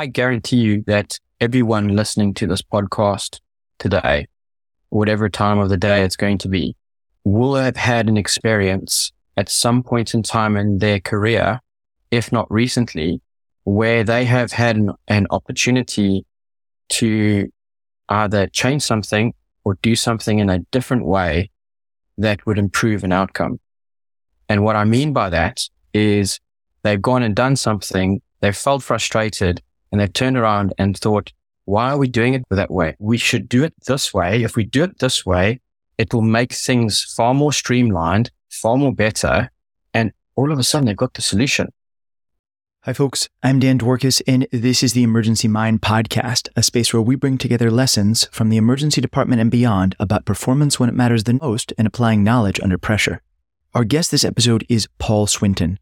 I guarantee you that everyone listening to this podcast today, whatever time of the day it's going to be, will have had an experience at some point in time in their career, if not recently, where they have had an, an opportunity to either change something or do something in a different way that would improve an outcome. And what I mean by that is they've gone and done something, they've felt frustrated and they've turned around and thought, why are we doing it that way? We should do it this way. If we do it this way, it will make things far more streamlined, far more better. And all of a sudden they've got the solution. Hi, folks. I'm Dan Dworkis, and this is the Emergency Mind Podcast, a space where we bring together lessons from the emergency department and beyond about performance when it matters the most and applying knowledge under pressure. Our guest this episode is Paul Swinton.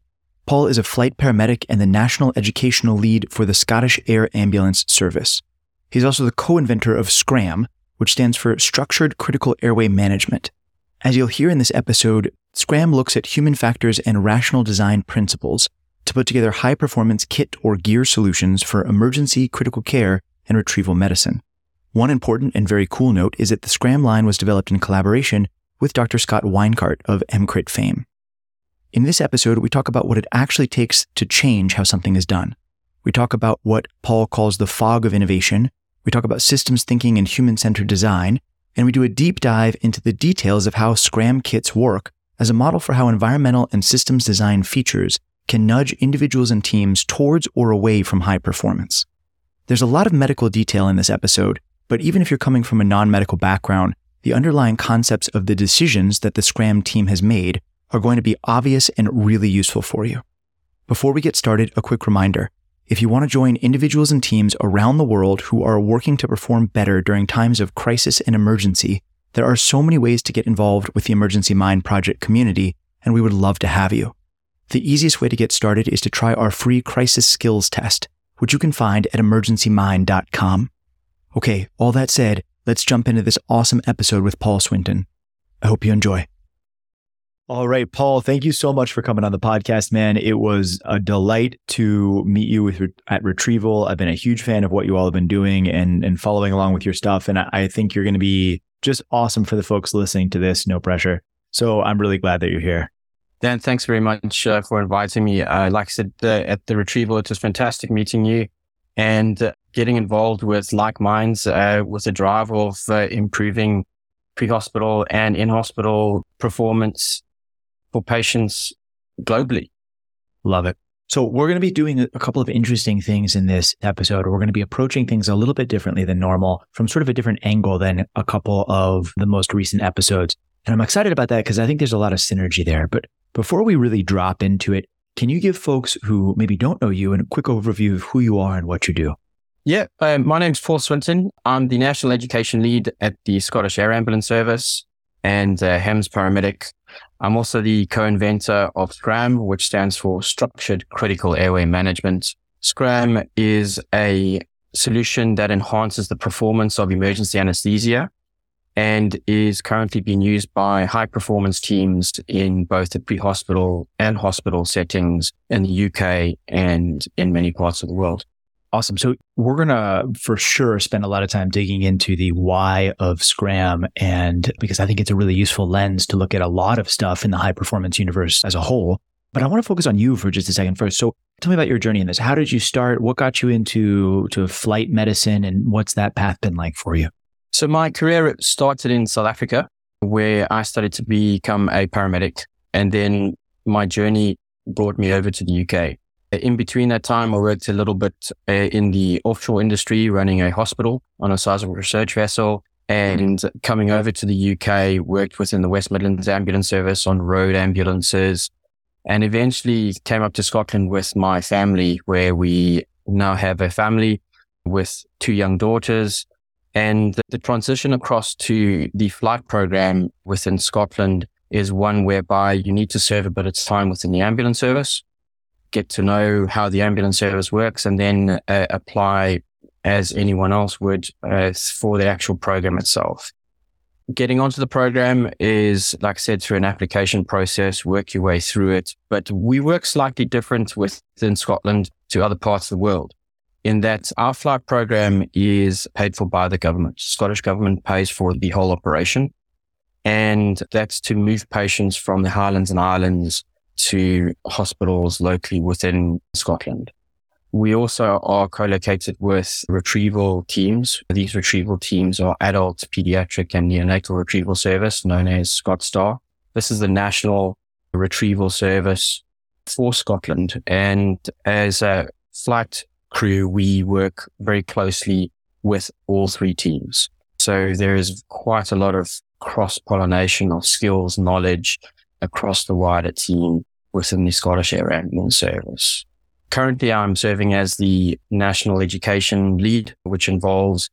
Paul is a flight paramedic and the national educational lead for the Scottish Air Ambulance Service. He's also the co inventor of SCRAM, which stands for Structured Critical Airway Management. As you'll hear in this episode, SCRAM looks at human factors and rational design principles to put together high performance kit or gear solutions for emergency critical care and retrieval medicine. One important and very cool note is that the Scram line was developed in collaboration with Dr. Scott Weingart of EMCrit fame. In this episode, we talk about what it actually takes to change how something is done. We talk about what Paul calls the fog of innovation. We talk about systems thinking and human centered design. And we do a deep dive into the details of how Scram kits work as a model for how environmental and systems design features can nudge individuals and teams towards or away from high performance. There's a lot of medical detail in this episode, but even if you're coming from a non medical background, the underlying concepts of the decisions that the Scram team has made are going to be obvious and really useful for you. Before we get started, a quick reminder. If you want to join individuals and teams around the world who are working to perform better during times of crisis and emergency, there are so many ways to get involved with the Emergency Mind Project community, and we would love to have you. The easiest way to get started is to try our free crisis skills test, which you can find at emergencymind.com. Okay, all that said, let's jump into this awesome episode with Paul Swinton. I hope you enjoy. All right, Paul, thank you so much for coming on the podcast, man. It was a delight to meet you with, at Retrieval. I've been a huge fan of what you all have been doing and, and following along with your stuff. And I, I think you're going to be just awesome for the folks listening to this. No pressure. So I'm really glad that you're here. Dan, thanks very much uh, for inviting me. Uh, like I said, uh, at the retrieval, it was fantastic meeting you and uh, getting involved with like minds uh, with the drive of uh, improving pre-hospital and in-hospital performance for patients globally. Love it. So we're going to be doing a couple of interesting things in this episode. We're going to be approaching things a little bit differently than normal from sort of a different angle than a couple of the most recent episodes. And I'm excited about that because I think there's a lot of synergy there. But before we really drop into it, can you give folks who maybe don't know you a quick overview of who you are and what you do? Yeah, um, my name's Paul Swinton. I'm the National Education Lead at the Scottish Air Ambulance Service and uh, HEMS paramedic. I'm also the co-inventor of SCRAM, which stands for Structured Critical Airway Management. SCRAM is a solution that enhances the performance of emergency anesthesia and is currently being used by high performance teams in both the pre-hospital and hospital settings in the UK and in many parts of the world. Awesome. So we're going to for sure spend a lot of time digging into the why of Scram and because I think it's a really useful lens to look at a lot of stuff in the high performance universe as a whole. But I want to focus on you for just a second first. So tell me about your journey in this. How did you start? What got you into to flight medicine and what's that path been like for you? So my career started in South Africa, where I started to become a paramedic. And then my journey brought me over to the UK. In between that time, I worked a little bit uh, in the offshore industry, running a hospital on a seismic research vessel. And coming over to the UK, worked within the West Midlands Ambulance Service on road ambulances, and eventually came up to Scotland with my family, where we now have a family with two young daughters and the, the transition across to the flight program within Scotland is one whereby you need to serve a bit of time within the ambulance service, get to know how the ambulance service works, and then uh, apply as anyone else would uh, for the actual program itself. Getting onto the program is, like I said, through an application process, work your way through it. But we work slightly different within Scotland to other parts of the world. in that our flight program is paid for by the government. Scottish government pays for the whole operation. And that's to move patients from the Highlands and Islands to hospitals locally within Scotland. We also are co-located with retrieval teams. These retrieval teams are adult, pediatric and neonatal retrieval service known as ScotStar. This is the national retrieval service for Scotland. And as a flight crew, we work very closely with all three teams. So there is quite a lot of cross pollination of skills, knowledge across the wider team within the Scottish Air Ambulance Service. Currently, I'm serving as the national education lead, which involves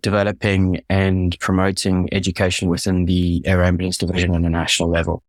developing and promoting education within the air ambulance division on a national level.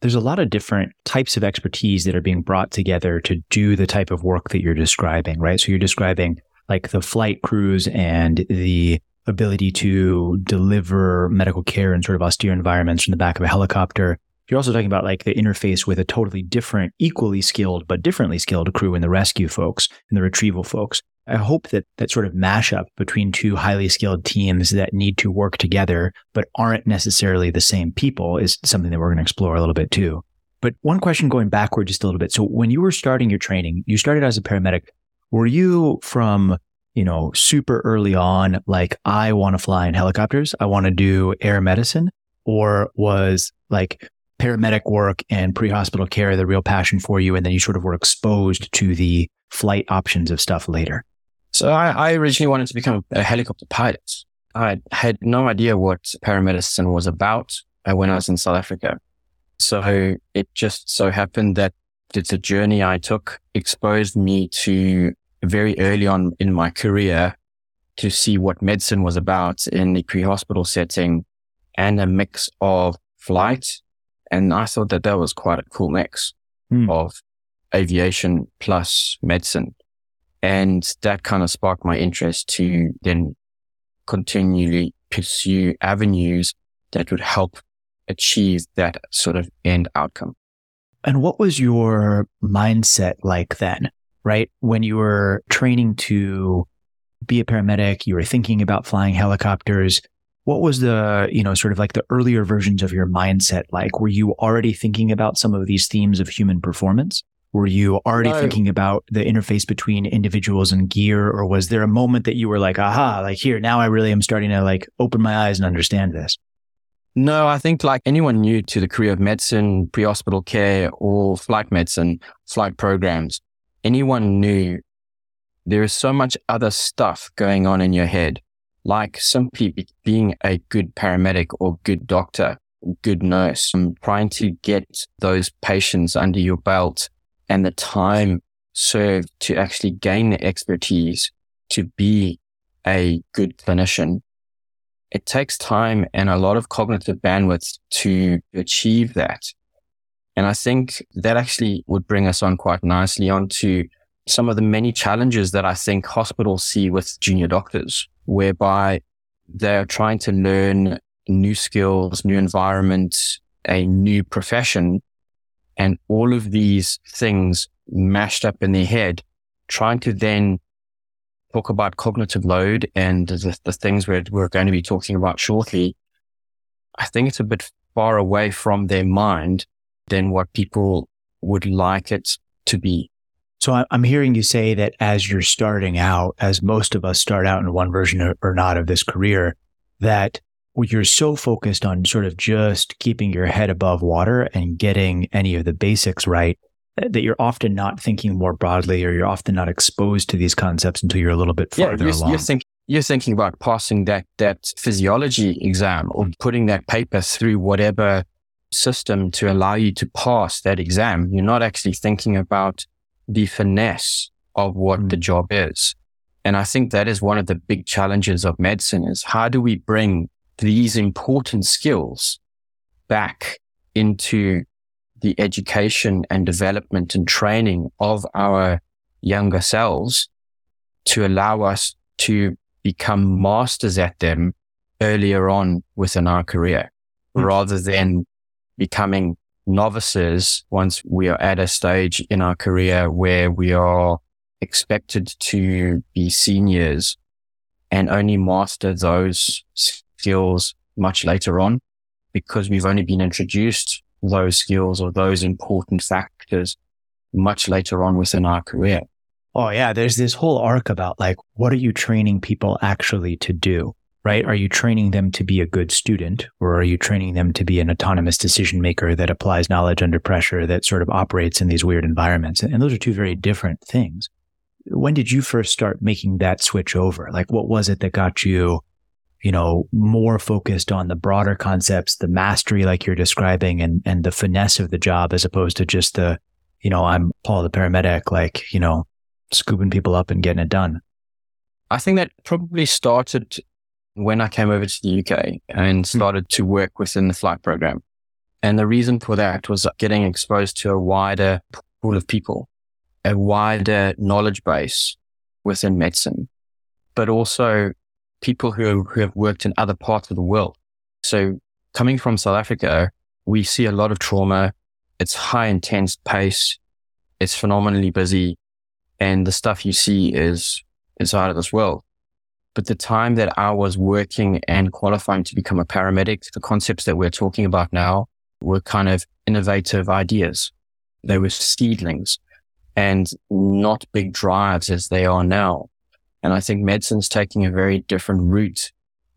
There's a lot of different types of expertise that are being brought together to do the type of work that you're describing, right? So you're describing like the flight crews and the ability to deliver medical care in sort of austere environments from the back of a helicopter. You're also talking about like the interface with a totally different, equally skilled, but differently skilled crew in the rescue folks and the retrieval folks. I hope that that sort of mashup between two highly skilled teams that need to work together, but aren't necessarily the same people is something that we're going to explore a little bit too. But one question going backward just a little bit. So when you were starting your training, you started as a paramedic. Were you from you know, super early on, like, I want to fly in helicopters. I want to do air medicine or was like paramedic work and pre-hospital care the real passion for you? And then you sort of were exposed to the flight options of stuff later. So I, I originally wanted to become a helicopter pilot. I had no idea what paramedicine was about uh, when I was in South Africa. So it just so happened that it's a journey I took exposed me to very early on in my career to see what medicine was about in the pre-hospital setting and a mix of flight. And I thought that that was quite a cool mix mm. of aviation plus medicine. And that kind of sparked my interest to then continually pursue avenues that would help achieve that sort of end outcome. And what was your mindset like then? right? When you were training to be a paramedic, you were thinking about flying helicopters. What was the, you know, sort of like the earlier versions of your mindset like? Were you already thinking about some of these themes of human performance? Were you already no. thinking about the interface between individuals and gear? Or was there a moment that you were like, aha, like here, now I really am starting to like open my eyes and understand this? No, I think like anyone new to the career of medicine, pre-hospital care or flight medicine, flight programs, anyone new, there is so much other stuff going on in your head, like simply being a good paramedic or good doctor, good nurse, and trying to get those patients under your belt and the time served to actually gain the expertise to be a good clinician. It takes time and a lot of cognitive bandwidth to achieve that. And I think that actually would bring us on quite nicely onto some of the many challenges that I think hospitals see with junior doctors, whereby they're trying to learn new skills, new environments, a new profession, and all of these things mashed up in their head, trying to then talk about cognitive load and the, the things we're, we're going to be talking about shortly. I think it's a bit far away from their mind than what people would like it to be. So I'm hearing you say that as you're starting out, as most of us start out in one version or not of this career, that you're so focused on sort of just keeping your head above water and getting any of the basics right that you're often not thinking more broadly or you're often not exposed to these concepts until you're a little bit farther yeah, you're, along. You're, think, you're thinking about passing that, that physiology exam or putting that paper through whatever system to allow you to pass that exam. You're not actually thinking about the finesse of what mm. the job is. And I think that is one of the big challenges of medicine is how do we bring these important skills back into the education and development and training of our younger selves to allow us to become masters at them earlier on within our career mm. rather than becoming novices once we are at a stage in our career where we are expected to be seniors and only master those skills much later on because we've only been introduced those skills or those important factors much later on within our career. Oh yeah, there's this whole arc about like what are you training people actually to do? Right? Are you training them to be a good student or are you training them to be an autonomous decision maker that applies knowledge under pressure that sort of operates in these weird environments? And those are two very different things. When did you first start making that switch over? Like what was it that got you you know, more focused on the broader concepts, the mastery like you're describing and, and the finesse of the job as opposed to just the, you know, I'm Paul the paramedic, like, you know, scooping people up and getting it done? I think that probably started when I came over to the UK and hmm. started to work within the flight program. And the reason for that was getting exposed to a wider pool of people, a wider knowledge base within medicine, but also people who, who have worked in other parts of the world. So coming from South Africa, we see a lot of trauma. It's high intense pace. It's phenomenally busy and the stuff you see is, is out of this world. But the time that I was working and qualifying to become a paramedic, the concepts that we're talking about now were kind of innovative ideas. They were seedlings and not big drives as they are now. And I think medicine's taking a very different route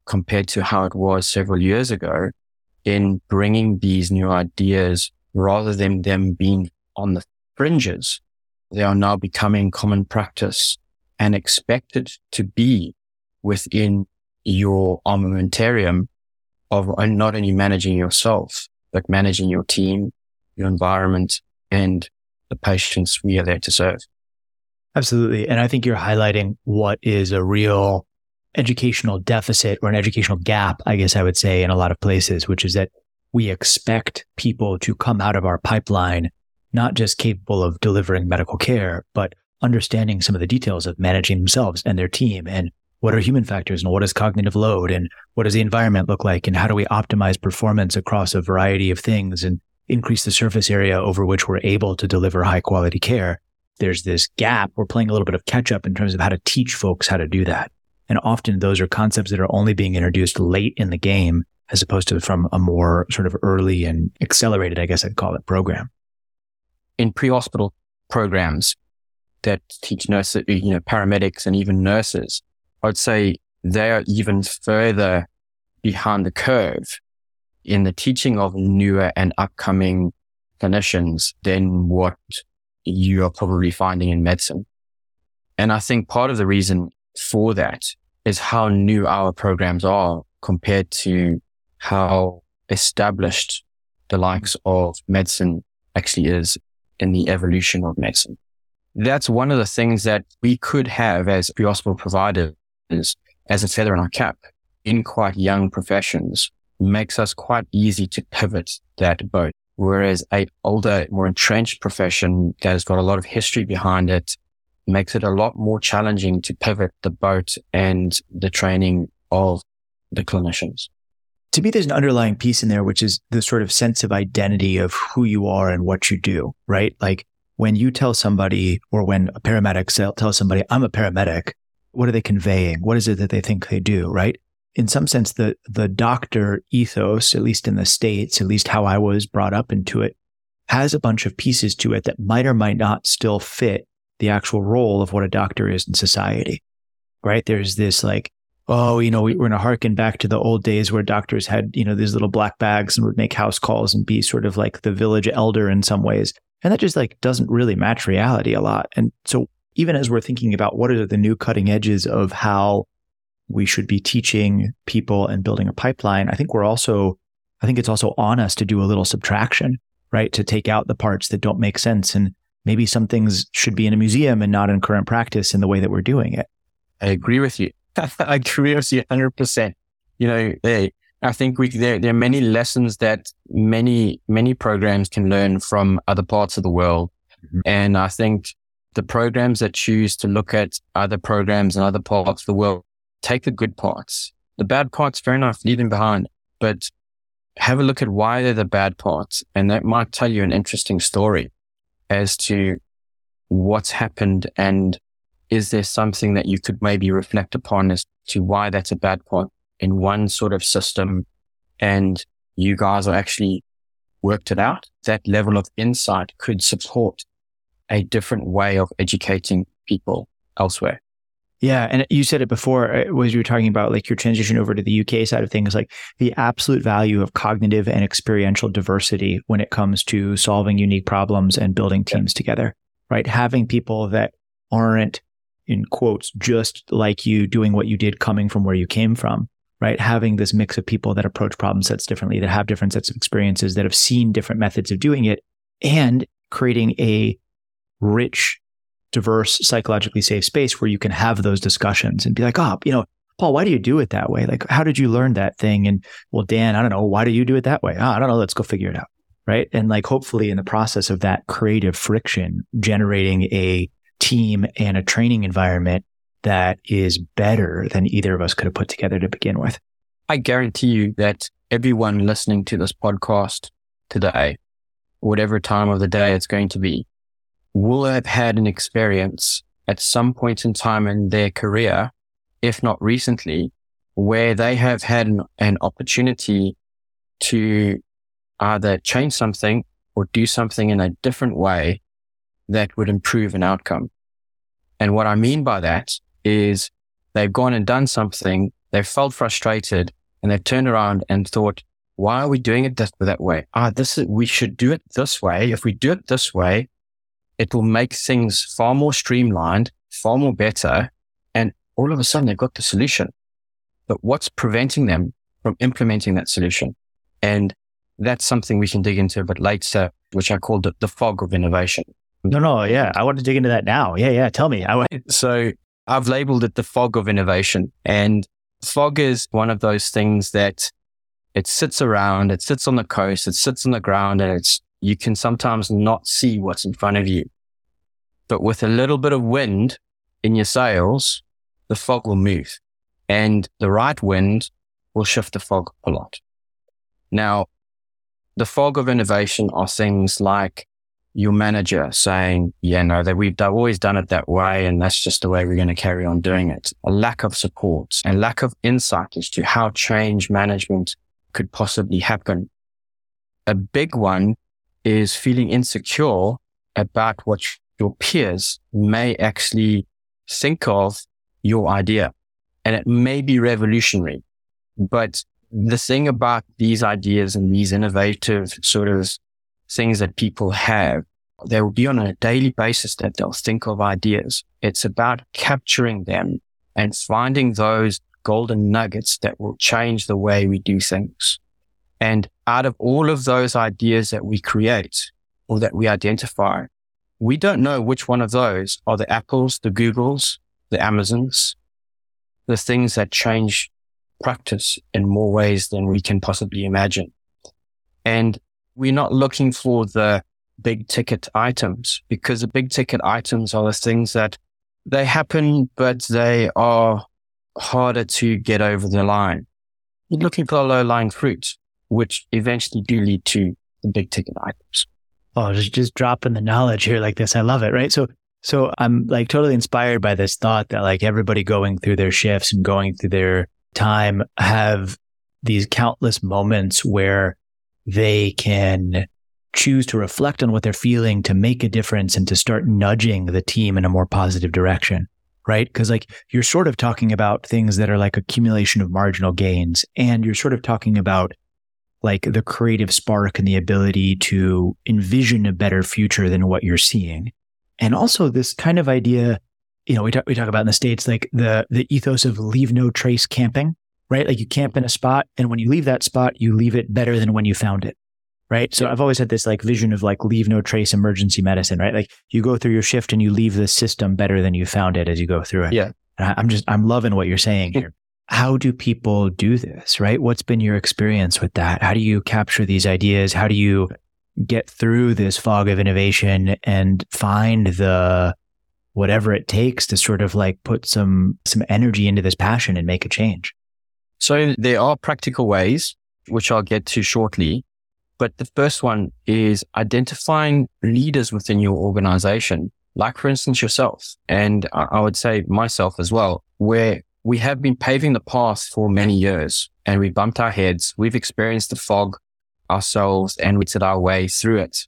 compared to how it was several years ago in bringing these new ideas rather than them being on the fringes they are now becoming common practice and expected to be within your armamentarium of not only managing yourself, but managing your team, your environment, and the patients we are there to serve. Absolutely. And I think you're highlighting what is a real educational deficit or an educational gap, I guess I would say, in a lot of places, which is that we expect people to come out of our pipeline not just capable of delivering medical care, but understanding some of the details of managing themselves and their team and what are human factors and what is cognitive load and what does the environment look like and how do we optimize performance across a variety of things and increase the surface area over which we're able to deliver high quality care. There's this gap. We're playing a little bit of catch up in terms of how to teach folks how to do that. And often those are concepts that are only being introduced late in the game as opposed to from a more sort of early and accelerated, I guess I'd call it program in pre-hospital programs that teach nurses, you know, paramedics and even nurses, I would say they're even further behind the curve in the teaching of newer and upcoming clinicians than what you are probably finding in medicine. And I think part of the reason for that is how new our programs are compared to how established the likes of medicine actually is in the evolution of medicine. That's one of the things that we could have as pre-hospital providers as a feather in our cap in quite young professions makes us quite easy to pivot that boat. Whereas a older, more entrenched profession that has got a lot of history behind it makes it a lot more challenging to pivot the boat and the training of the clinicians to me, there's an underlying piece in there, which is the sort of sense of identity of who you are and what you do, right? Like when you tell somebody or when a paramedic tells somebody, I'm a paramedic, what are they conveying? What is it that they think they do, right? In some sense, the, the doctor ethos, at least in the States, at least how I was brought up into it, has a bunch of pieces to it that might or might not still fit the actual role of what a doctor is in society, right? There's this like oh, you know, we, are going to harken back to the old days where doctors had, you know, these little black bags and would make house calls and be sort of like the village elder in some ways. And that just like doesn't really match reality a lot. And so even as we're thinking about what are the new cutting edges of how we should be teaching people and building a pipeline, I think we're also, I think it's also on us to do a little subtraction, right? To take out the parts that don't make sense. And maybe some things should be in a museum and not in current practice in the way that we're doing it. I agree with you. I agree with you 100%. You know, they, I think we, there, there are many lessons that many, many programs can learn from other parts of the world. Mm-hmm. And I think the programs that choose to look at other programs and other parts of the world, take the good parts. The bad parts, fair enough, leave them behind, but have a look at why they're the bad parts. And that might tell you an interesting story as to what's happened and is there something that you could maybe reflect upon as to why that's a bad part in one sort of system and you guys are actually worked it out? That level of insight could support a different way of educating people elsewhere. Yeah. And you said it before, uh, was you were talking about like your transition over to the UK side of things, like the absolute value of cognitive and experiential diversity when it comes to solving unique problems and building teams yeah. together, right? Having people that aren't in quotes, just like you doing what you did coming from where you came from, right? Having this mix of people that approach problem sets differently, that have different sets of experiences, that have seen different methods of doing it, and creating a rich, diverse, psychologically safe space where you can have those discussions and be like, oh, you know, Paul, why do you do it that way? Like, how did you learn that thing? And well, Dan, I don't know. Why do you do it that way? Oh, I don't know. Let's go figure it out. Right. And like, hopefully, in the process of that creative friction, generating a team and a training environment that is better than either of us could have put together to begin with. I guarantee you that everyone listening to this podcast today, whatever time of the day it's going to be, will have had an experience at some point in time in their career, if not recently, where they have had an, an opportunity to either change something or do something in a different way that would improve an outcome. And what I mean by that is they've gone and done something, they've felt frustrated and they've turned around and thought, why are we doing it this, that way? Ah, this is, we should do it this way. If we do it this way, it will make things far more streamlined, far more better. And all of a sudden they've got the solution. But what's preventing them from implementing that solution? And that's something we can dig into a bit later, which I call the, the fog of innovation. No, no, yeah. I want to dig into that now. Yeah, yeah. Tell me. I So I've labeled it the fog of innovation. And fog is one of those things that it sits around, it sits on the coast, it sits on the ground, and it's you can sometimes not see what's in front of you. But with a little bit of wind in your sails, the fog will move. And the right wind will shift the fog a lot. Now, the fog of innovation are things like your manager saying, yeah, no, that we've always done it that way. And that's just the way we're going to carry on doing it. A lack of support and lack of insight as to how change management could possibly happen. A big one is feeling insecure about what your peers may actually think of your idea. And it may be revolutionary, but the thing about these ideas and these innovative sort of things that people have. They will be on a daily basis that they'll think of ideas. It's about capturing them and finding those golden nuggets that will change the way we do things. And out of all of those ideas that we create or that we identify, we don't know which one of those are the Apples, the Googles, the Amazons, the things that change practice in more ways than we can possibly imagine. And we're not looking for the big ticket items because the big ticket items are the things that they happen, but they are harder to get over the line. You're looking for the low lying fruits, which eventually do lead to the big ticket items. Oh, just, just dropping the knowledge here like this. I love it. Right. So, so I'm like totally inspired by this thought that like everybody going through their shifts and going through their time have these countless moments where they can choose to reflect on what they're feeling to make a difference and to start nudging the team in a more positive direction. Right. Cause like you're sort of talking about things that are like accumulation of marginal gains and you're sort of talking about like the creative spark and the ability to envision a better future than what you're seeing. And also this kind of idea, you know, we talk, we talk about in the States, like the, the ethos of leave no trace camping, right? Like you camp in a spot and when you leave that spot, you leave it better than when you found it. Right. So I've always had this like vision of like leave no trace emergency medicine, right? Like you go through your shift and you leave the system better than you found it as you go through it. Yeah. And I'm just, I'm loving what you're saying here. How do people do this, right? What's been your experience with that? How do you capture these ideas? How do you get through this fog of innovation and find the whatever it takes to sort of like put some some energy into this passion and make a change? So there are practical ways, which I'll get to shortly. But the first one is identifying leaders within your organization like for instance yourself, and I would say myself as well, where we have been paving the path for many years and we bumped our heads. We've experienced the fog ourselves and we did our way through it.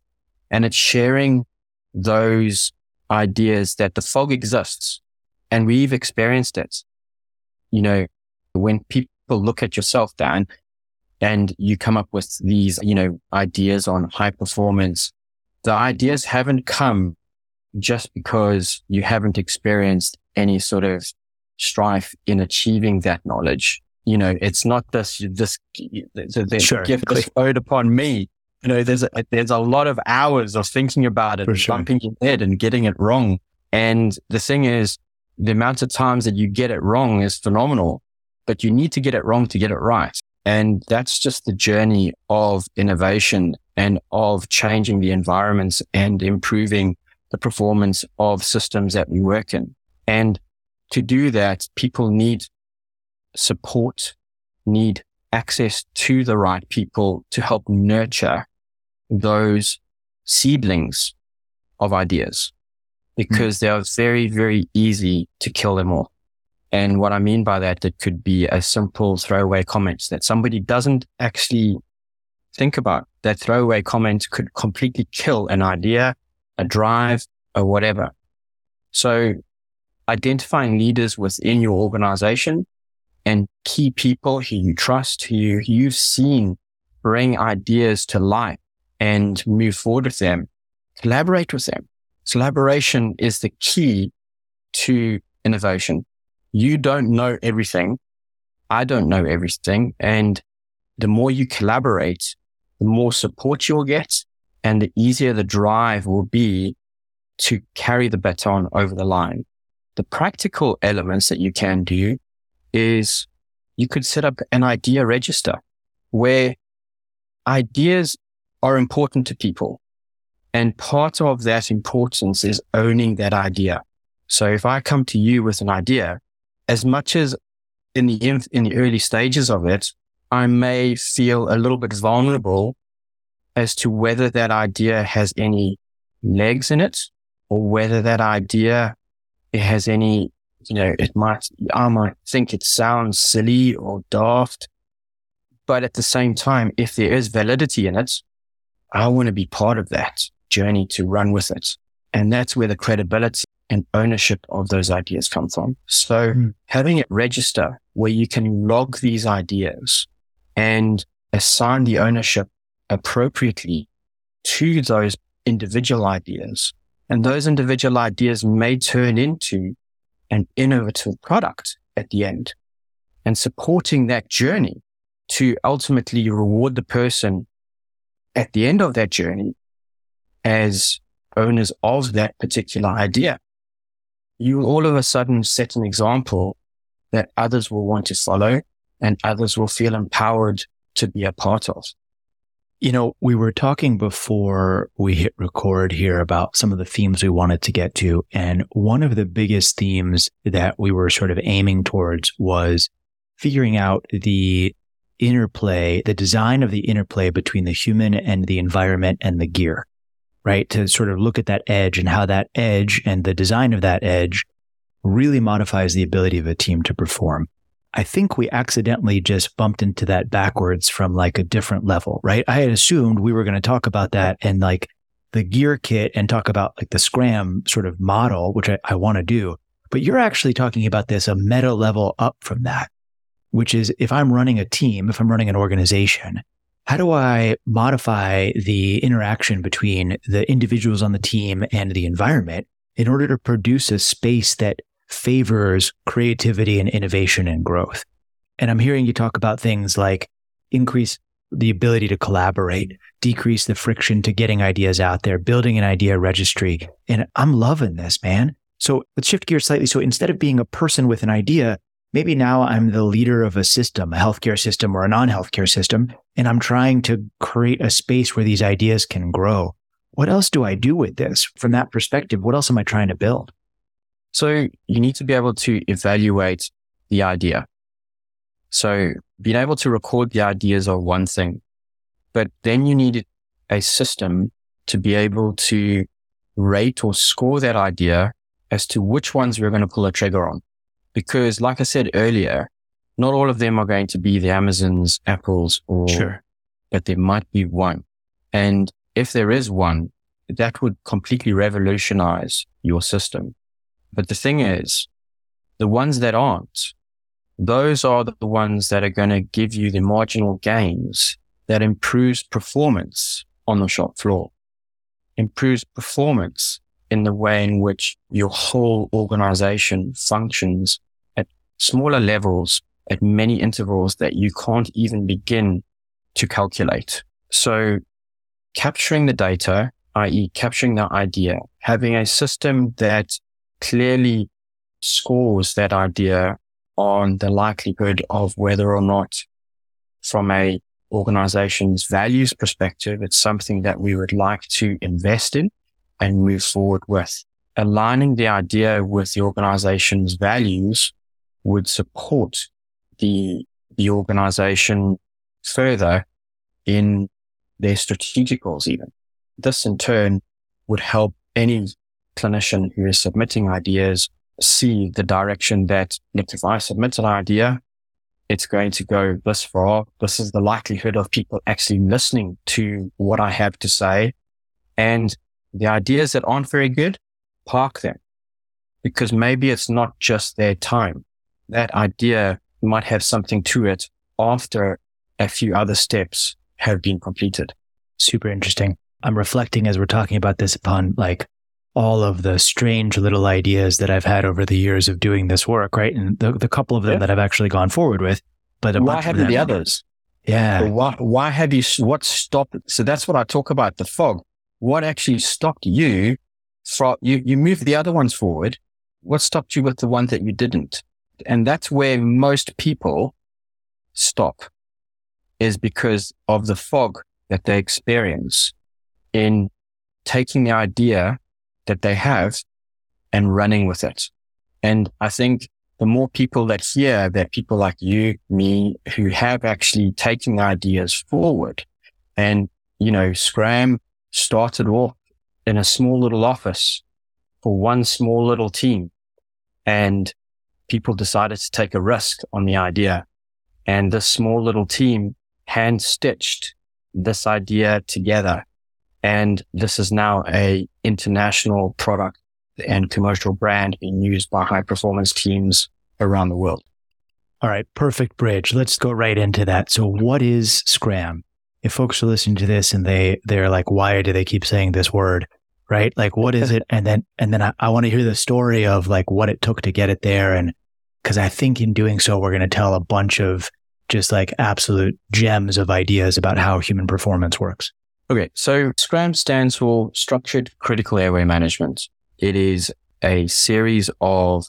And it's sharing those ideas that the fog exists and we've experienced it. You know, when people look at yourself, Dan, and you come up with these, you know, ideas on high performance, the ideas haven't come just because you haven't experienced any sort of strife in achieving that knowledge. You know, it's not this, this, the sure, gift bestowed upon me. You know, there's a, there's a lot of hours of thinking about it, sure. bumping your head and getting it wrong. And the thing is, the amount of times that you get it wrong is phenomenal, but you need to get it wrong to get it right. And that's just the journey of innovation and of changing the environments and improving the performance of systems that we work in. And to do that, people need support, need access to the right people to help nurture those seedlings of ideas because mm. they are very, very easy to kill them all. And what I mean by that, it could be a simple throwaway comment that somebody doesn't actually think about. That throwaway comment could completely kill an idea, a drive, or whatever. So identifying leaders within your organization and key people who you trust, who you've seen bring ideas to life and move forward with them, collaborate with them. Collaboration is the key to innovation. You don't know everything. I don't know everything. And the more you collaborate, the more support you'll get and the easier the drive will be to carry the baton over the line. The practical elements that you can do is you could set up an idea register where ideas are important to people. And part of that importance is owning that idea. So if I come to you with an idea, as much as in the, in the early stages of it, I may feel a little bit vulnerable as to whether that idea has any legs in it or whether that idea it has any, you know, it might, I might think it sounds silly or daft. But at the same time, if there is validity in it, I want to be part of that journey to run with it. And that's where the credibility and ownership of those ideas come from. So mm. having it register where you can log these ideas and assign the ownership appropriately to those individual ideas and those individual ideas may turn into an innovative product at the end and supporting that journey to ultimately reward the person at the end of that journey as owners of that particular idea. You all of a sudden set an example that others will want to follow and others will feel empowered to be a part of. You know, we were talking before we hit record here about some of the themes we wanted to get to. And one of the biggest themes that we were sort of aiming towards was figuring out the interplay, the design of the interplay between the human and the environment and the gear, right? To sort of look at that edge and how that edge and the design of that edge really modifies the ability of a team to perform. I think we accidentally just bumped into that backwards from like a different level, right? I had assumed we were going to talk about that and like the gear kit and talk about like the Scram sort of model, which I, I want to do. But you're actually talking about this a meta level up from that, which is if I'm running a team, if I'm running an organization, how do I modify the interaction between the individuals on the team and the environment in order to produce a space that favors creativity and innovation and growth. And I'm hearing you talk about things like increase the ability to collaborate, decrease the friction to getting ideas out there, building an idea registry. And I'm loving this, man. So let's shift gears slightly. So instead of being a person with an idea, maybe now I'm the leader of a system, a healthcare system or a non healthcare system, and I'm trying to create a space where these ideas can grow. What else do I do with this from that perspective? What else am I trying to build? So you need to be able to evaluate the idea. So being able to record the ideas are one thing, but then you need a system to be able to rate or score that idea as to which ones we're going to pull a trigger on. Because like I said earlier, not all of them are going to be the Amazons, Apples, or, Sure. but there might be one. And if there is one, that would completely revolutionize your system. But the thing is, the ones that aren't, those are the ones that are going to give you the marginal gains that improves performance on the shop floor, improves performance in the way in which your whole organization functions at smaller levels, at many intervals that you can't even begin to calculate. So capturing the data, i.e. capturing the idea, having a system that clearly scores that idea on the likelihood of whether or not from a organization's values perspective, it's something that we would like to invest in and move forward with. Aligning the idea with the organization's values would support the, the organization further in their strategic goals even. This in turn would help any clinician who is submitting ideas see the direction that if I submit an idea, it's going to go this far. This is the likelihood of people actually listening to what I have to say. And the ideas that aren't very good, park them because maybe it's not just their time. That idea might have something to it after a few other steps have been completed. Super interesting. I'm reflecting as we're talking about this upon like all of the strange little ideas that I've had over the years of doing this work, right? And the, the couple of them Yeah. that I've actually gone forward with. But Why haven't the others? Yeah. Why, why have you, what stopped? So that's what I talk about the fog. What actually stopped you from, you, you moved the other ones forward. What stopped you with the one that you didn't? And that's where most people stop is because of the fog that they experience in taking the idea that they have and running with it. And I think the more people that hear that people like you, me, who have actually taken ideas forward and, you know, Scram started off in a small little office for one small little team and people decided to take a risk on the idea. And this small little team hand stitched this idea together. And this is now a international product and commercial brand being used by high performance teams around the world. All right. Perfect bridge. Let's go right into that. So what is Scram? If folks are listening to this and they, they're like, why do they keep saying this word? Right? Like, what is it? And then, and then I, I want to hear the story of like what it took to get it there. And cause I think in doing so, we're going to tell a bunch of just like absolute gems of ideas about how human performance works. Okay. So SCRAM stands for Structured Critical Airway Management. It is a series of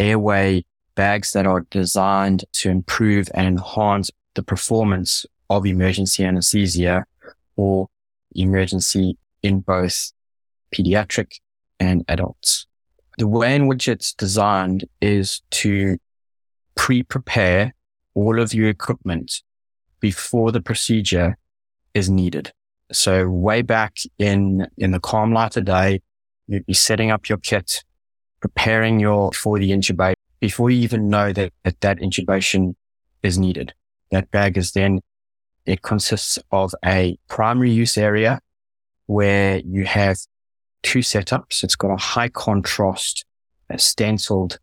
airway bags that are designed to improve and enhance the performance of emergency anesthesia or emergency in both pediatric and adults. The way in which it's designed is to pre-prepare all of your equipment before the procedure is needed. So way back in, in the calm light of day, you'd be setting up your kit, preparing your, for the intubate before you even know that, that that intubation is needed. That bag is then, it consists of a primary use area where you have two setups. It's got a high contrast a stenciled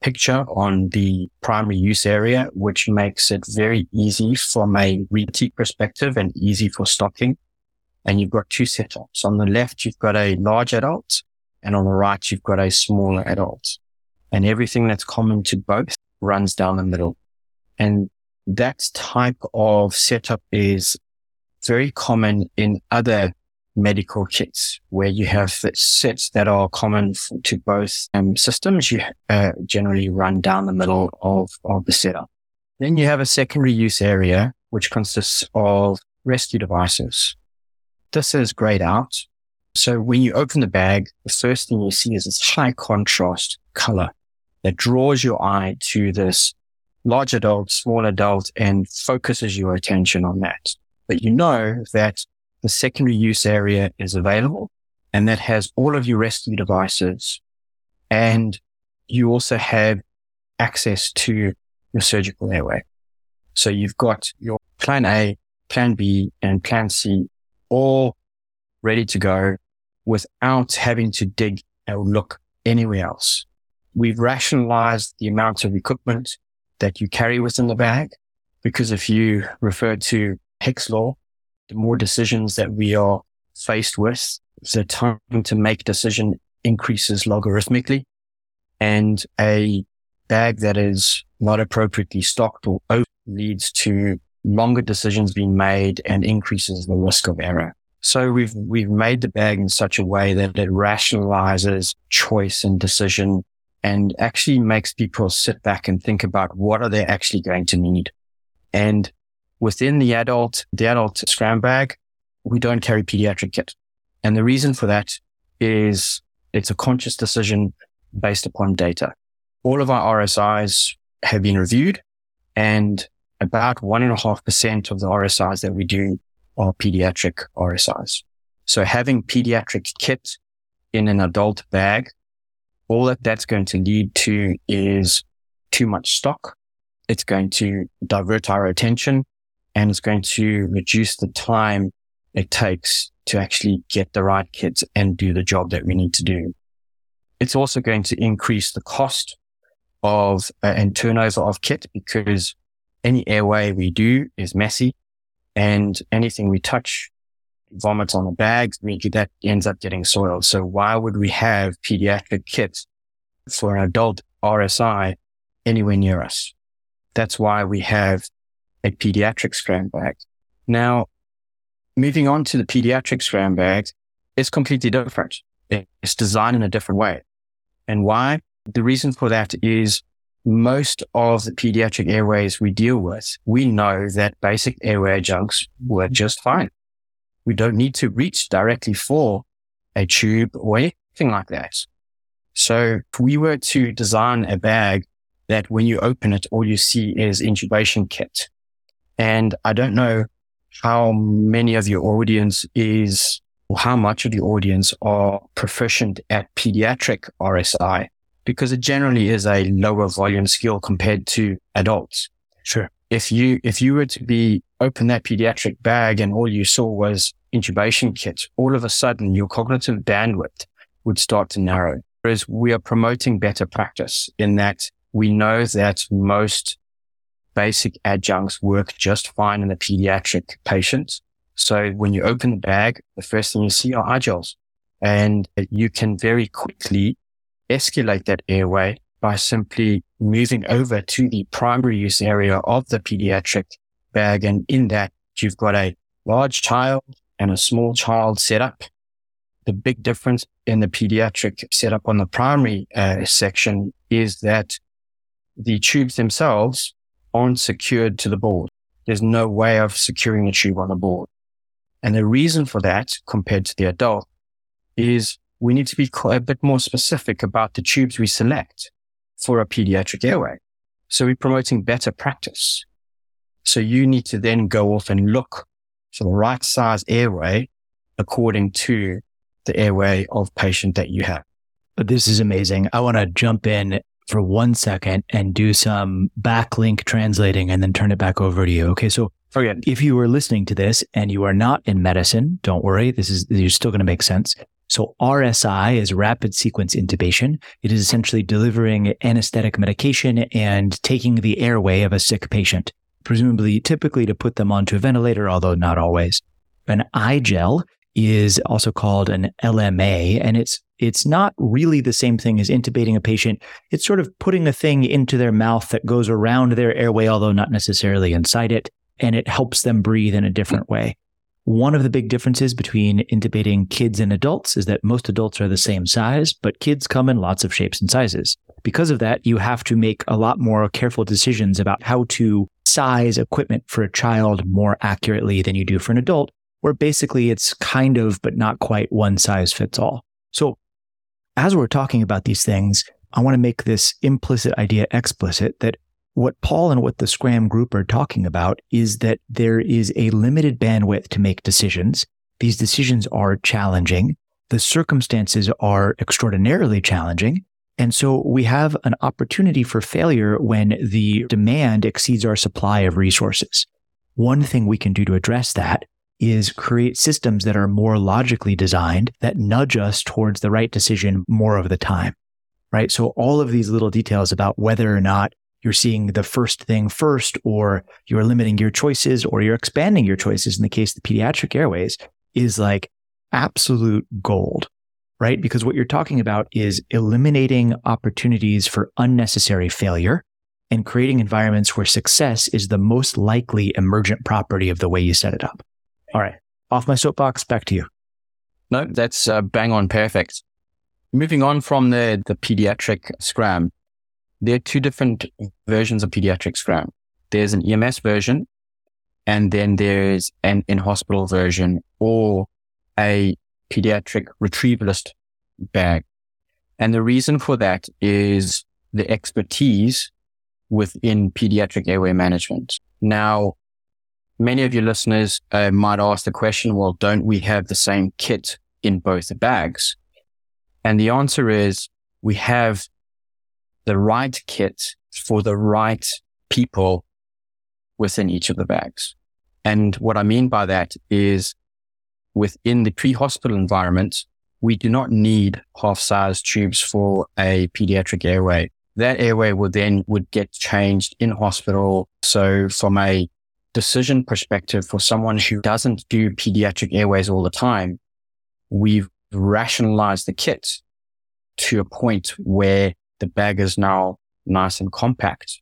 picture on the primary use area, which makes it very easy from a repeat perspective and easy for stocking. And you've got two setups. On the left, you've got a large adult and on the right, you've got a smaller adult and everything that's common to both runs down the middle. And that type of setup is very common in other medical kits where you have sets that are common to both um, systems. You uh, generally run down the middle of, of the setup. Then you have a secondary use area, which consists of rescue devices. This is grayed out. So when you open the bag, the first thing you see is this high contrast color that draws your eye to this large adult, small adult, and focuses your attention on that. But you know that the secondary use area is available and that has all of your rescue devices. And you also have access to your surgical airway. So you've got your plan A, plan B, and plan C all ready to go without having to dig or look anywhere else. We've rationalized the amount of equipment that you carry within the bag because if you refer to Hick's law, the more decisions that we are faced with, the time to make decision increases logarithmically and a bag that is not appropriately stocked or over leads to longer decisions being made and increases the risk of error. So we've, we've made the bag in such a way that it rationalizes choice and decision and actually makes people sit back and think about what are they actually going to need. And within the adult, the adult scram bag, we don't carry pediatric kit. And the reason for that is it's a conscious decision based upon data. All of our RSIs have been reviewed and about one and a half percent of the RSIs that we do are pediatric RSIs. So having pediatric kit in an adult bag, all that that's going to lead to is too much stock. It's going to divert our attention and it's going to reduce the time it takes to actually get the right kits and do the job that we need to do. It's also going to increase the cost of uh, and turnover of kit because any airway we do is messy and anything we touch vomits on the bags, that ends up getting soiled. So why would we have pediatric kits for an adult RSI anywhere near us? That's why we have a pediatric scram bag. Now, moving on to the pediatric scram bag, it's completely different. It's designed in a different way. And why? The reason for that is most of the pediatric airways we deal with, we know that basic airway adjuncts work just fine. We don't need to reach directly for a tube or anything like that. So if we were to design a bag that when you open it, all you see is intubation kit. And I don't know how many of your audience is or how much of the audience are proficient at pediatric RSI because it generally is a lower volume skill compared to adults. Sure. If you, if you were to be open that pediatric bag and all you saw was intubation kits, all of a sudden your cognitive bandwidth would start to narrow. Whereas we are promoting better practice in that we know that most basic adjuncts work just fine in the pediatric patients. So when you open the bag, the first thing you see are iGels and you can very quickly escalate that airway by simply moving over to the primary use area of the pediatric bag. And in that, you've got a large child and a small child setup. The big difference in the pediatric setup on the primary uh, section is that the tubes themselves aren't secured to the board. There's no way of securing a tube on the board. And the reason for that compared to the adult is we need to be a bit more specific about the tubes we select for a pediatric airway. So we're promoting better practice. So you need to then go off and look for the right size airway according to the airway of patient that you have. This is amazing. I want to jump in for one second and do some backlink translating and then turn it back over to you. Okay. So oh, Forget. if you are listening to this and you are not in medicine, don't worry. This is, you're still going to make sense. So RSI is rapid sequence intubation. It is essentially delivering anesthetic medication and taking the airway of a sick patient, presumably typically to put them onto a ventilator, although not always. An iGel is also called an LMA, and it's it's not really the same thing as intubating a patient. It's sort of putting a thing into their mouth that goes around their airway, although not necessarily inside it, and it helps them breathe in a different way. One of the big differences between intubating kids and adults is that most adults are the same size, but kids come in lots of shapes and sizes. Because of that, you have to make a lot more careful decisions about how to size equipment for a child more accurately than you do for an adult, where basically it's kind of, but not quite one size fits all. So as we're talking about these things, I want to make this implicit idea explicit that what Paul and what the Scram group are talking about is that there is a limited bandwidth to make decisions. These decisions are challenging. the circumstances are extraordinarily challenging. And so we have an opportunity for failure when the demand exceeds our supply of resources. One thing we can do to address that is create systems that are more logically designed that nudge us towards the right decision more of the time. Right. So all of these little details about whether or not you're seeing the first thing first, or you're limiting your choices, or you're expanding your choices in the case of the pediatric airways is like absolute gold, right? Because what you're talking about is eliminating opportunities for unnecessary failure and creating environments where success is the most likely emergent property of the way you set it up. All right. Off my soapbox, back to you. No, that's uh, bang on perfect. Moving on from the, the pediatric scram, there are two different versions of pediatric scram. There's an EMS version, and then there's an in hospital version or a pediatric retrievalist bag. And the reason for that is the expertise within pediatric airway management. Now, many of your listeners uh, might ask the question, well, don't we have the same kit in both the bags? And the answer is we have the right kit for the right people within each of the bags. And what I mean by that is within the pre-hospital environment, we do not need half-size tubes for a pediatric airway. That airway would then would get changed in hospital. So from a decision perspective for someone who doesn't do pediatric airways all the time, we've rationalized the kit to a point where the bag is now nice and compact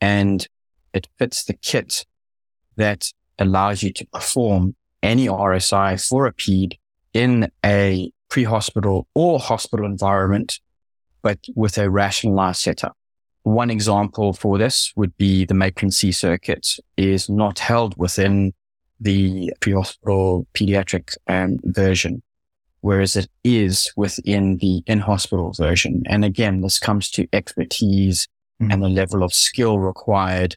and it fits the kit that allows you to perform any RSI for a PED in a pre-hospital or hospital environment, but with a rationalized setup. One example for this would be the Mapleson C circuit is not held within the pre-hospital pediatric um, version whereas it is within the in-hospital version. And again, this comes to expertise mm-hmm. and the level of skill required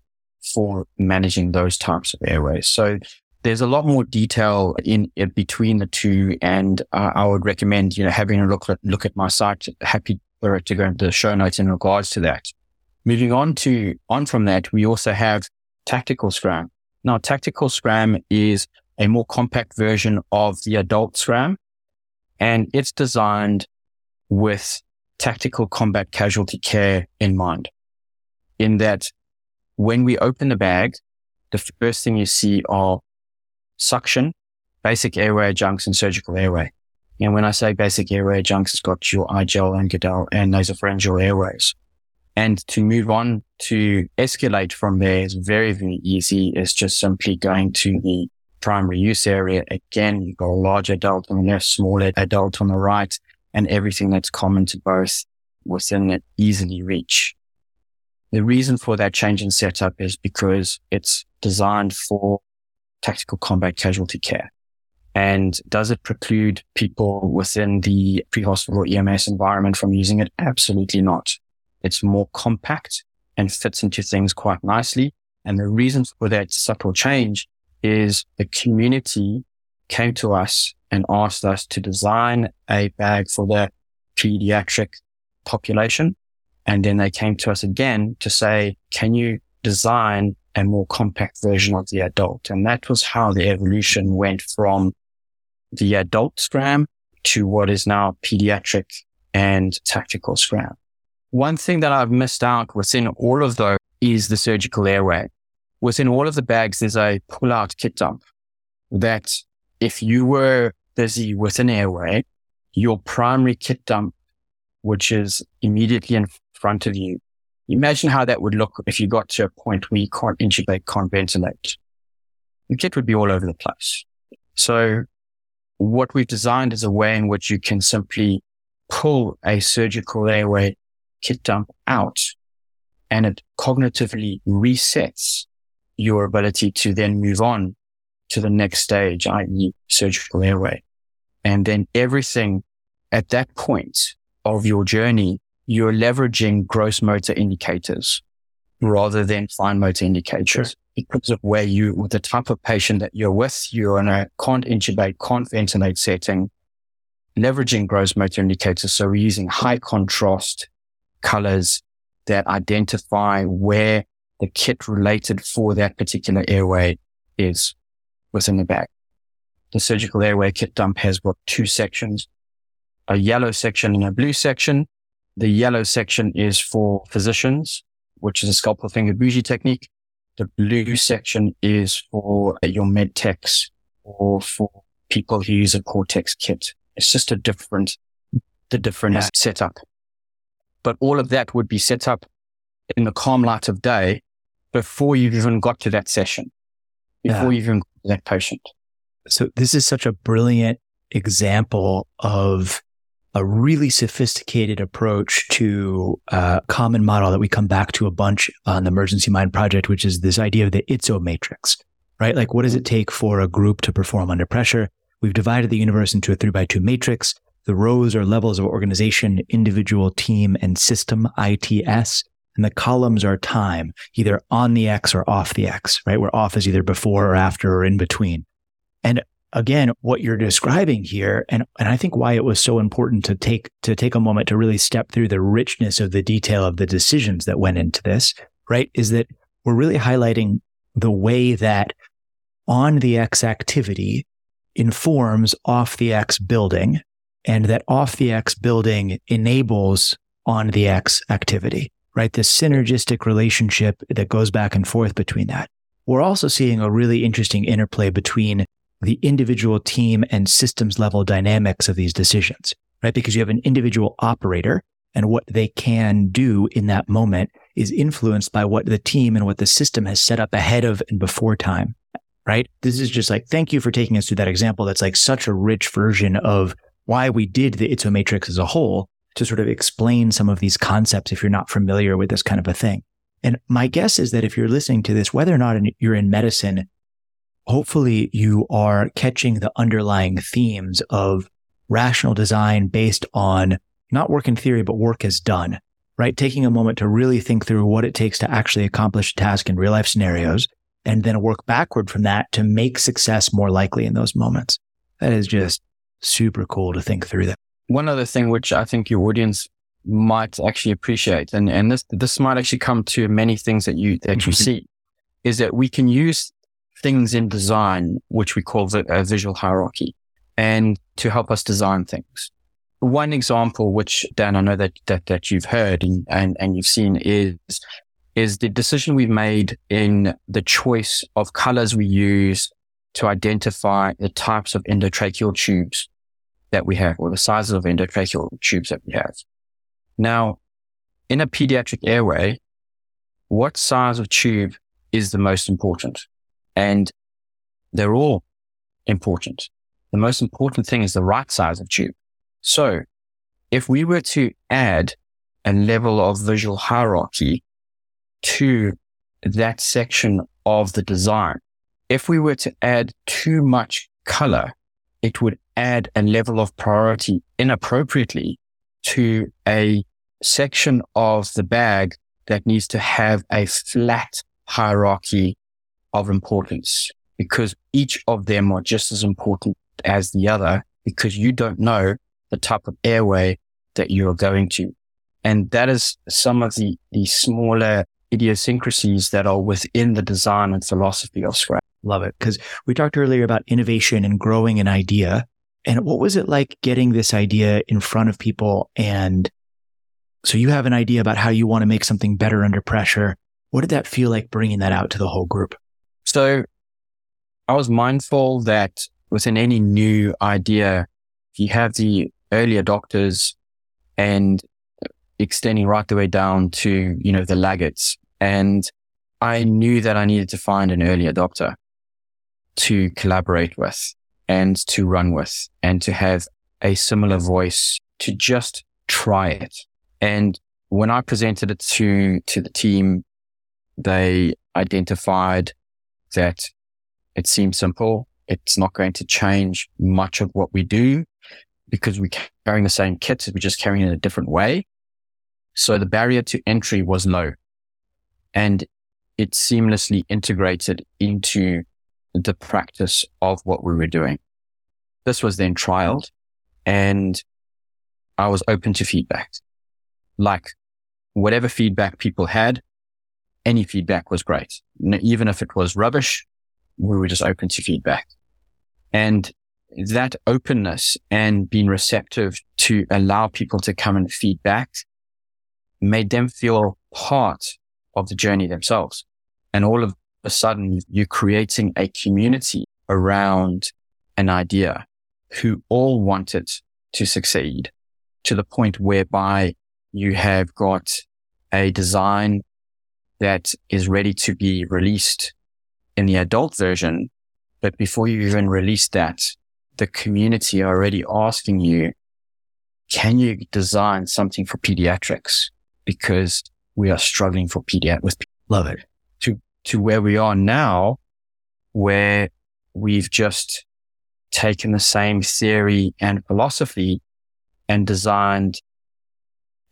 for managing those types of airways. So there's a lot more detail in, between the two. And uh, I would recommend, you know, having a look at, look at my site. Happy for it to go into the show notes in regards to that. Moving on to, on from that, we also have tactical scram. Now, tactical scram is a more compact version of the adult scram and it's designed with tactical combat casualty care in mind. In that when we open the bag, the first thing you see are suction, basic airway adjuncts and surgical airway. And when I say basic airway adjuncts, it's got your iGel and Guedel and nasopharyngeal airways. And to move on to escalate from there is very, very easy. It's just simply going to the primary use area. Again, you've got a large adult on the left, small adult on the right, and everything that's common to both within it easily reach. The reason for that change in setup is because it's designed for tactical combat casualty care. And does it preclude people within the pre-hospital EMS environment from using it? Absolutely not. It's more compact and fits into things quite nicely. And the reason for that subtle change is the community came to us and asked us to design a bag for their pediatric population. And then they came to us again to say, can you design a more compact version of the adult? And that was how the evolution went from the adult scram to what is now pediatric and tactical scram. One thing that I've missed out within all of those is the surgical airway within all of the bags, there's a pull out kit dump that if you were busy with an airway, your primary kit dump, which is immediately in front of you, imagine how that would look if you got to a point where you can't intubate, can't ventilate. The kit would be all over the place. So what we've designed is a way in which you can simply pull a surgical airway kit dump out and it cognitively resets your ability to then move on to the next stage, i.e. surgical airway. And then everything at that point of your journey, you're leveraging gross motor indicators rather than fine motor indicators sure. because of where you, with the type of patient that you're with, you're in a can't intubate, can't ventilate setting. leveraging gross motor indicators. So we're using high contrast colors that identify where the kit related for that particular airway is within the bag. The surgical airway kit dump has got two sections, a yellow section and a blue section. The yellow section is for physicians, which is a scalpel finger bougie technique. The blue section is for your med techs or for people who use a Cortex kit. It's just a different, the different yeah. setup. But all of that would be set up in the calm light of day before you've even got to that session, before yeah. you've even got to that patient. So this is such a brilliant example of a really sophisticated approach to a common model that we come back to a bunch on the Emergency Mind project, which is this idea of the ITSO matrix, right? Like, what does it take for a group to perform under pressure? We've divided the universe into a three by two matrix. The rows are levels of organization, individual, team, and system, ITS. And the columns are time, either on the X or off the X, right? Where off is either before or after or in between. And again, what you're describing here, and, and I think why it was so important to take, to take a moment to really step through the richness of the detail of the decisions that went into this, right? Is that we're really highlighting the way that on the X activity informs off the X building and that off the X building enables on the X activity, right? The synergistic relationship that goes back and forth between that. We're also seeing a really interesting interplay between the individual team and systems level dynamics of these decisions, right? Because you have an individual operator and what they can do in that moment is influenced by what the team and what the system has set up ahead of and before time, right? This is just like, thank you for taking us through that example. That's like such a rich version of why we did the ITSO matrix as a whole to sort of explain some of these concepts if you're not familiar with this kind of a thing. And my guess is that if you're listening to this, whether or not you're in medicine, hopefully you are catching the underlying themes of rational design based on not work in theory, but work as done, right? Taking a moment to really think through what it takes to actually accomplish a task in real life scenarios and then work backward from that to make success more likely in those moments. That is just super cool to think through that. One other thing which I think your audience might actually appreciate, and, and this this might actually come to many things that you that you mm-hmm. see, is that we can use things in design, which we call the, a visual hierarchy, and to help us design things. One example, which Dan, I know that that, that you've heard and, and, and you've seen is is the decision we've made in the choice of colors we use to identify the types of endotracheal tubes that we have or the sizes of endotracheal tubes that we have. Now, in a pediatric airway, what size of tube is the most important? And they're all important. The most important thing is the right size of tube. So if we were to add a level of visual hierarchy to that section of the design, if we were to add too much color, it would add a level of priority inappropriately to a section of the bag that needs to have a flat hierarchy of importance because each of them are just as important as the other because you don't know the type of airway that you're going to. And that is some of the, the smaller idiosyncrasies that are within the design and philosophy of SCRAM. Love it. Because we talked earlier about innovation and growing an idea. And what was it like getting this idea in front of people? And so you have an idea about how you want to make something better under pressure. What did that feel like bringing that out to the whole group? So I was mindful that within any new idea, you have the early adopters and extending right the way down to, you know, the laggards. And I knew that I needed to find an early adopter to collaborate with and to run with and to have a similar voice to just try it. And when I presented it to, to the team, they identified that it seems simple. It's not going to change much of what we do because we're carrying the same kits. We're just carrying it in a different way. So the barrier to entry was low and it seamlessly integrated into the practice of what we were doing. This was then trialed and I was open to feedback. Like whatever feedback people had, any feedback was great. Even if it was rubbish, we were just open to feedback. And that openness and being receptive to allow people to come and feedback made them feel part of the journey themselves. And all of a sudden you're creating a community around an idea who all wanted to succeed to the point whereby you have got a design that is ready to be released in the adult version. But before you even release that, the community are already asking you, can you design something for pediatrics? Because we are struggling for pediatrics love it to, where we are now, where we've just taken the same theory and philosophy and designed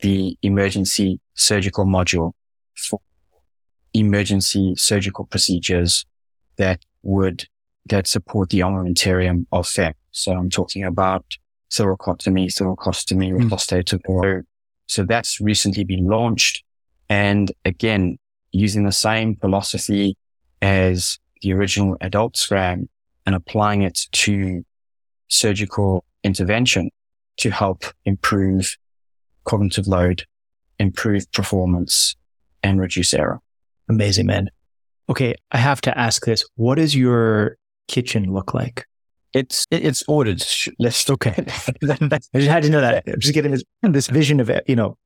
the emergency surgical module for emergency surgical procedures that would that support the armamentarium of PHEM. So I'm talking about thoracotomy, thoracostomy, mm. prostatectomy. So that's recently been launched. And again, using the same philosophy as the original adult scram and applying it to surgical intervention to help improve cognitive load, improve performance and reduce error. Amazing, man. Okay. I have to ask this. What does your kitchen look like? It's it's ordered. Let's okay. I just had to know that. I'm just getting this this vision of it, you know,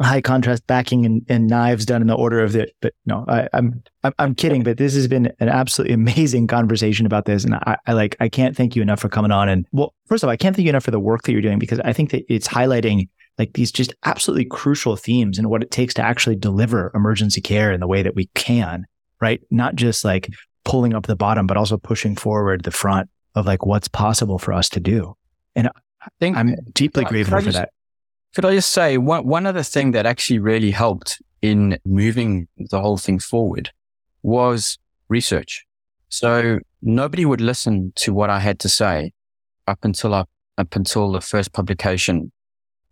high contrast backing and, and knives done in the order of the. But no, I, am I'm, I'm kidding. But this has been an absolutely amazing conversation about this, and I, I like I can't thank you enough for coming on. And well, first of all, I can't thank you enough for the work that you're doing because I think that it's highlighting like these just absolutely crucial themes and what it takes to actually deliver emergency care in the way that we can, right? Not just like pulling up the bottom, but also pushing forward the front of like what's possible for us to do. And I think I'm deeply grateful for that. Could I just say one, one other thing that actually really helped in moving the whole thing forward was research. So nobody would listen to what I had to say up until I, up until the first publication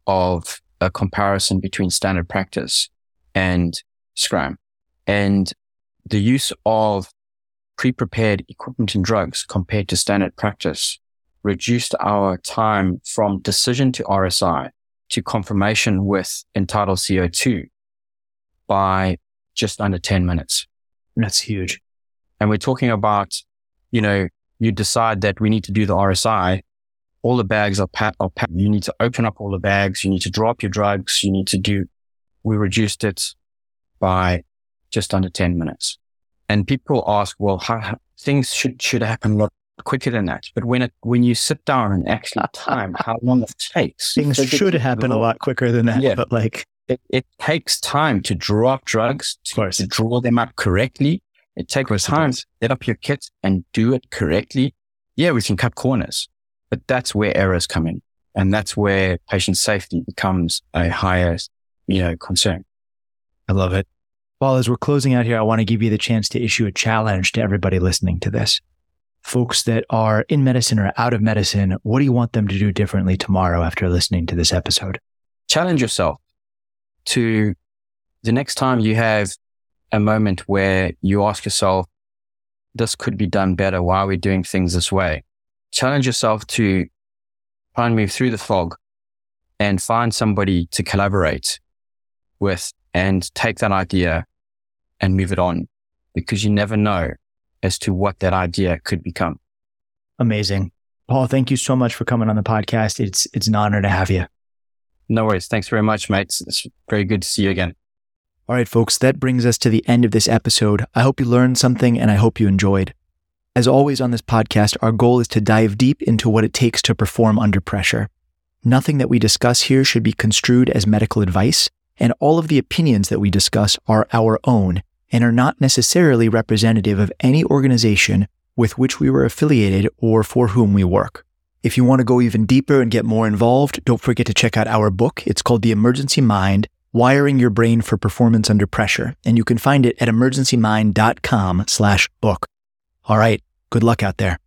of a comparison between standard practice and SCRAM and the use of pre-prepared equipment and drugs compared to standard practice reduced our time from decision to RSI to confirmation with end-tidal CO2 by just under 10 minutes. That's huge. And we're talking about, you know, you decide that we need to do the RSI. All the bags are packed. Are packed. You need to open up all the bags. You need to drop your drugs. You need to do, we reduced it by just under 10 minutes. And people ask, well, how, things should, should happen a lot quicker than that. But when it, when you sit down and actually time how long it takes, things should happen a lot quicker than that. Yeah, but like it, it takes time to draw up drugs, to, to draw them up correctly. It takes time to set up your kit and do it correctly. Yeah, we can cut corners, but that's where errors come in. And that's where patient safety becomes a higher, you know, concern. I love it. Well, as we're closing out here, I want to give you the chance to issue a challenge to everybody listening to this folks that are in medicine or out of medicine, what do you want them to do differently tomorrow after listening to this episode? Challenge yourself to the next time you have a moment where you ask yourself, this could be done better. Why are we doing things this way? Challenge yourself to try and move through the fog and find somebody to collaborate with and take that idea and move it on because you never know as to what that idea could become. Amazing. Paul, thank you so much for coming on the podcast. It's it's an honor to have you. No worries. Thanks very much, mate. It's very good to see you again. All right, folks, that brings us to the end of this episode. I hope you learned something and I hope you enjoyed. As always on this podcast, our goal is to dive deep into what it takes to perform under pressure. Nothing that we discuss here should be construed as medical advice, and all of the opinions that we discuss are our own and are not necessarily representative of any organization with which we were affiliated or for whom we work. If you want to go even deeper and get more involved, don't forget to check out our book. It's called The Emergency Mind Wiring Your Brain for Performance Under Pressure, and you can find it at emergencymind.com slash book. All right, good luck out there.